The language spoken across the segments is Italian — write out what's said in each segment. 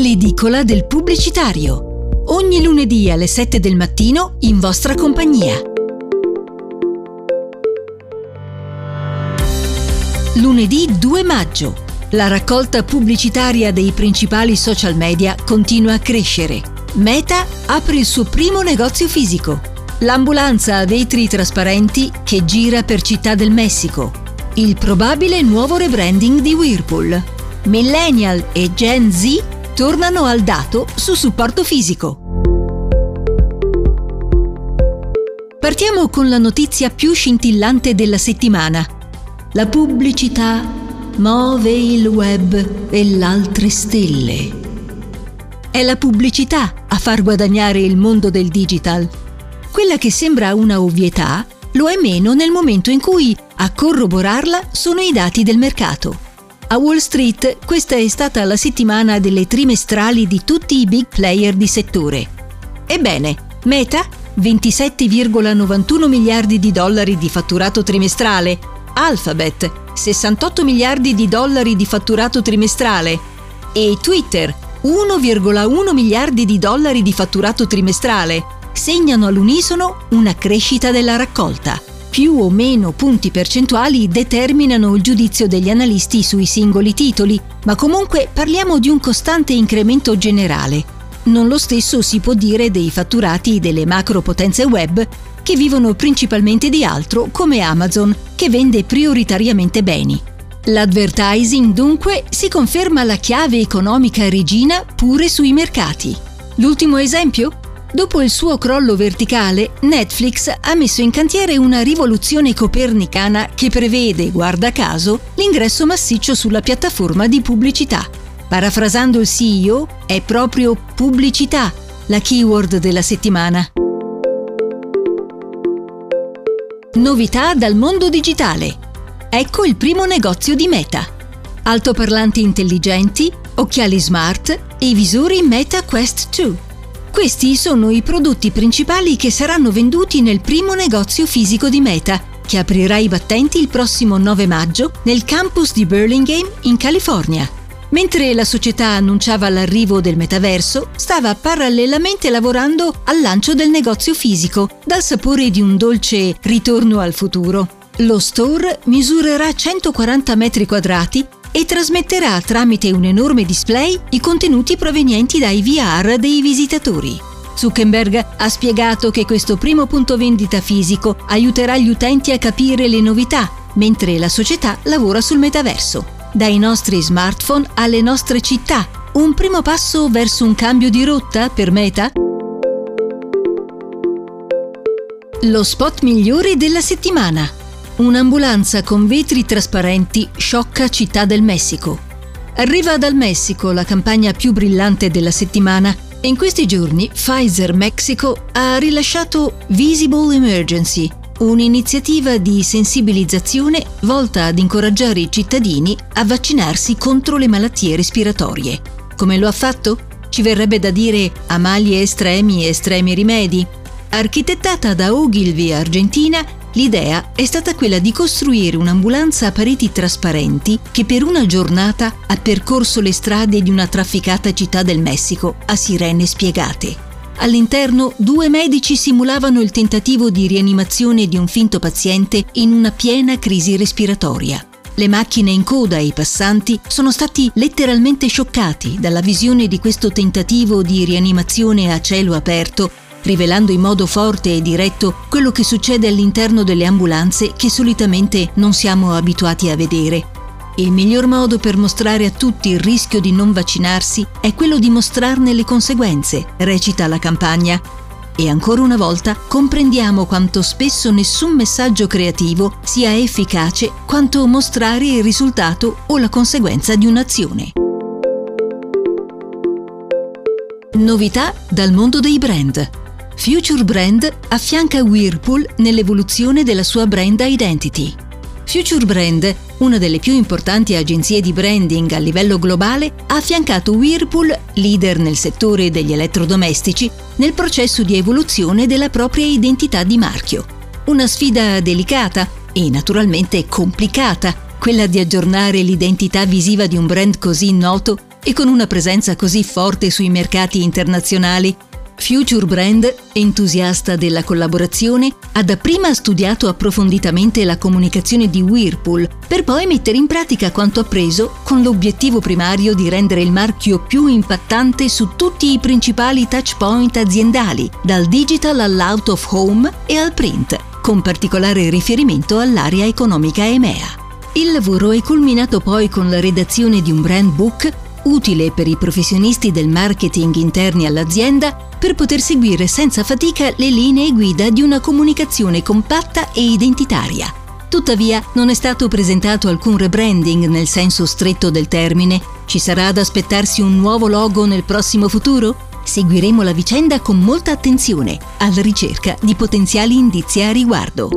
l'edicola del pubblicitario. Ogni lunedì alle 7 del mattino in vostra compagnia. Lunedì 2 maggio. La raccolta pubblicitaria dei principali social media continua a crescere. Meta apre il suo primo negozio fisico. L'ambulanza a vetri trasparenti che gira per Città del Messico. Il probabile nuovo rebranding di Whirlpool. Millennial e Gen Z tornano al dato su supporto fisico. Partiamo con la notizia più scintillante della settimana. La pubblicità muove il web e le altre stelle. È la pubblicità a far guadagnare il mondo del digital. Quella che sembra una ovvietà lo è meno nel momento in cui a corroborarla sono i dati del mercato. A Wall Street questa è stata la settimana delle trimestrali di tutti i big player di settore. Ebbene, Meta, 27,91 miliardi di dollari di fatturato trimestrale, Alphabet, 68 miliardi di dollari di fatturato trimestrale. E Twitter, 1,1 miliardi di dollari di fatturato trimestrale, segnano all'unisono una crescita della raccolta più o meno punti percentuali determinano il giudizio degli analisti sui singoli titoli, ma comunque parliamo di un costante incremento generale. Non lo stesso si può dire dei fatturati delle macro potenze web che vivono principalmente di altro come Amazon, che vende prioritariamente beni. L'advertising dunque si conferma la chiave economica regina pure sui mercati. L'ultimo esempio? Dopo il suo crollo verticale, Netflix ha messo in cantiere una rivoluzione copernicana che prevede, guarda caso, l'ingresso massiccio sulla piattaforma di pubblicità. Parafrasando il CEO, è proprio pubblicità la keyword della settimana. Novità dal mondo digitale. Ecco il primo negozio di Meta. Altoparlanti intelligenti, occhiali smart e visori Meta Quest 2 questi sono i prodotti principali che saranno venduti nel primo negozio fisico di Meta, che aprirà i battenti il prossimo 9 maggio nel campus di Burlingame in California. Mentre la società annunciava l'arrivo del metaverso, stava parallelamente lavorando al lancio del negozio fisico, dal sapore di un dolce ritorno al futuro. Lo store misurerà 140 metri quadrati e trasmetterà tramite un enorme display i contenuti provenienti dai VR dei visitatori. Zuckerberg ha spiegato che questo primo punto vendita fisico aiuterà gli utenti a capire le novità, mentre la società lavora sul metaverso. Dai nostri smartphone alle nostre città, un primo passo verso un cambio di rotta per Meta? Lo spot migliore della settimana. Un'ambulanza con vetri trasparenti sciocca Città del Messico. Arriva dal Messico la campagna più brillante della settimana e in questi giorni Pfizer Mexico ha rilasciato Visible Emergency, un'iniziativa di sensibilizzazione volta ad incoraggiare i cittadini a vaccinarsi contro le malattie respiratorie. Come lo ha fatto? Ci verrebbe da dire a mali estremi e estremi rimedi. Architettata da Ogilvy Argentina, L'idea è stata quella di costruire un'ambulanza a pareti trasparenti che per una giornata ha percorso le strade di una trafficata città del Messico a sirene spiegate. All'interno due medici simulavano il tentativo di rianimazione di un finto paziente in una piena crisi respiratoria. Le macchine in coda e i passanti sono stati letteralmente scioccati dalla visione di questo tentativo di rianimazione a cielo aperto rivelando in modo forte e diretto quello che succede all'interno delle ambulanze che solitamente non siamo abituati a vedere. Il miglior modo per mostrare a tutti il rischio di non vaccinarsi è quello di mostrarne le conseguenze, recita la campagna. E ancora una volta comprendiamo quanto spesso nessun messaggio creativo sia efficace quanto mostrare il risultato o la conseguenza di un'azione. Novità dal mondo dei brand. Future Brand affianca Whirlpool nell'evoluzione della sua brand identity. Future Brand, una delle più importanti agenzie di branding a livello globale, ha affiancato Whirlpool, leader nel settore degli elettrodomestici, nel processo di evoluzione della propria identità di marchio. Una sfida delicata e naturalmente complicata, quella di aggiornare l'identità visiva di un brand così noto e con una presenza così forte sui mercati internazionali, Future Brand, entusiasta della collaborazione, ha dapprima studiato approfonditamente la comunicazione di Whirlpool per poi mettere in pratica quanto appreso con l'obiettivo primario di rendere il marchio più impattante su tutti i principali touchpoint aziendali, dal digital all'out of home e al print, con particolare riferimento all'area economica EMEA. Il lavoro è culminato poi con la redazione di un brand book utile per i professionisti del marketing interni all'azienda per poter seguire senza fatica le linee guida di una comunicazione compatta e identitaria. Tuttavia non è stato presentato alcun rebranding nel senso stretto del termine. Ci sarà ad aspettarsi un nuovo logo nel prossimo futuro? Seguiremo la vicenda con molta attenzione, alla ricerca di potenziali indizi a riguardo.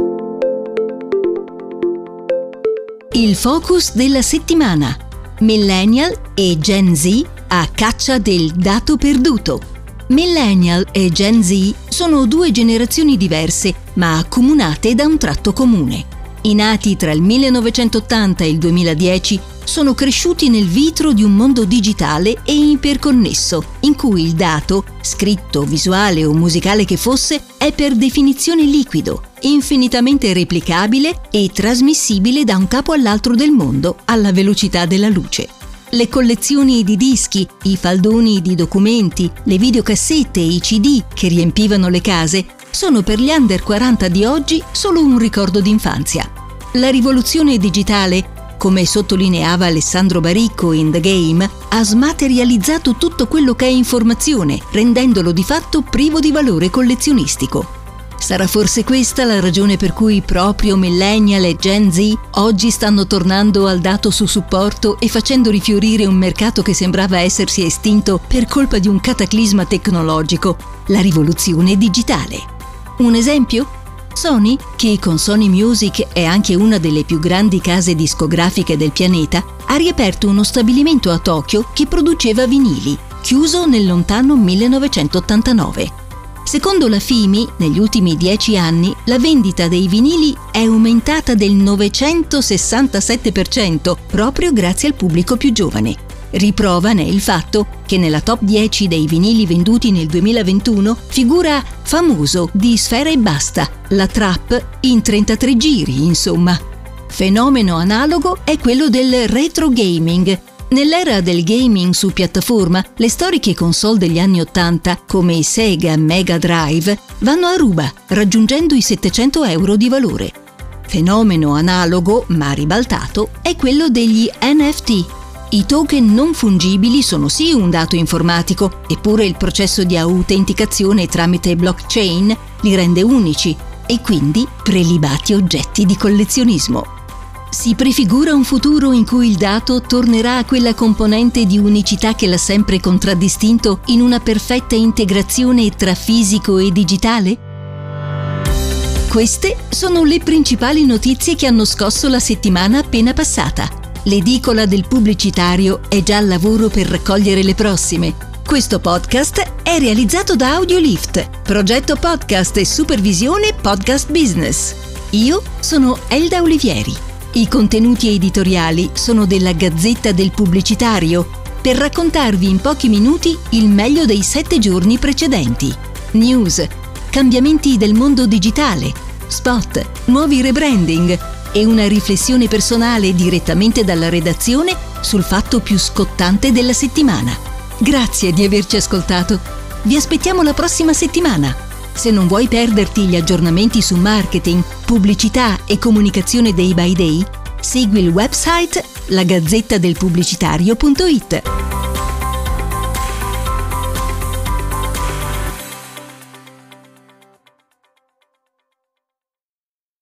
Il focus della settimana. Millennial e Gen Z a caccia del dato perduto. Millennial e Gen Z sono due generazioni diverse, ma accomunate da un tratto comune. I nati tra il 1980 e il 2010 sono cresciuti nel vitro di un mondo digitale e iperconnesso, in cui il dato, scritto, visuale o musicale che fosse, è per definizione liquido, infinitamente replicabile e trasmissibile da un capo all'altro del mondo alla velocità della luce. Le collezioni di dischi, i faldoni di documenti, le videocassette e i CD che riempivano le case sono per gli under 40 di oggi solo un ricordo d'infanzia. La rivoluzione digitale, come sottolineava Alessandro Baricco in The Game, ha smaterializzato tutto quello che è informazione, rendendolo di fatto privo di valore collezionistico. Sarà forse questa la ragione per cui proprio Millennial e Gen Z oggi stanno tornando al dato su supporto e facendo rifiorire un mercato che sembrava essersi estinto per colpa di un cataclisma tecnologico, la rivoluzione digitale. Un esempio? Sony, che con Sony Music è anche una delle più grandi case discografiche del pianeta, ha riaperto uno stabilimento a Tokyo che produceva vinili, chiuso nel lontano 1989. Secondo la FIMI, negli ultimi dieci anni, la vendita dei vinili è aumentata del 967% proprio grazie al pubblico più giovane. Riprova ne è il fatto che nella top 10 dei vinili venduti nel 2021 figura Famoso di Sfera e Basta, la trap in 33 giri, insomma. Fenomeno analogo è quello del retro gaming, Nell'era del gaming su piattaforma, le storiche console degli anni 80, come i Sega Mega Drive, vanno a ruba, raggiungendo i 700 euro di valore. Fenomeno analogo, ma ribaltato, è quello degli NFT. I token non fungibili sono sì un dato informatico, eppure il processo di autenticazione tramite blockchain li rende unici e quindi prelibati oggetti di collezionismo. Si prefigura un futuro in cui il dato tornerà a quella componente di unicità che l'ha sempre contraddistinto in una perfetta integrazione tra fisico e digitale? Queste sono le principali notizie che hanno scosso la settimana appena passata. L'edicola del pubblicitario è già al lavoro per raccogliere le prossime. Questo podcast è realizzato da Audiolift, progetto podcast e supervisione podcast business. Io sono Elda Olivieri. I contenuti editoriali sono della Gazzetta del Pubblicitario per raccontarvi in pochi minuti il meglio dei sette giorni precedenti. News, cambiamenti del mondo digitale, spot, nuovi rebranding e una riflessione personale direttamente dalla redazione sul fatto più scottante della settimana. Grazie di averci ascoltato. Vi aspettiamo la prossima settimana. Se non vuoi perderti gli aggiornamenti su marketing, pubblicità e comunicazione day by day, segui il website lagazzettadelpubblicitario.it.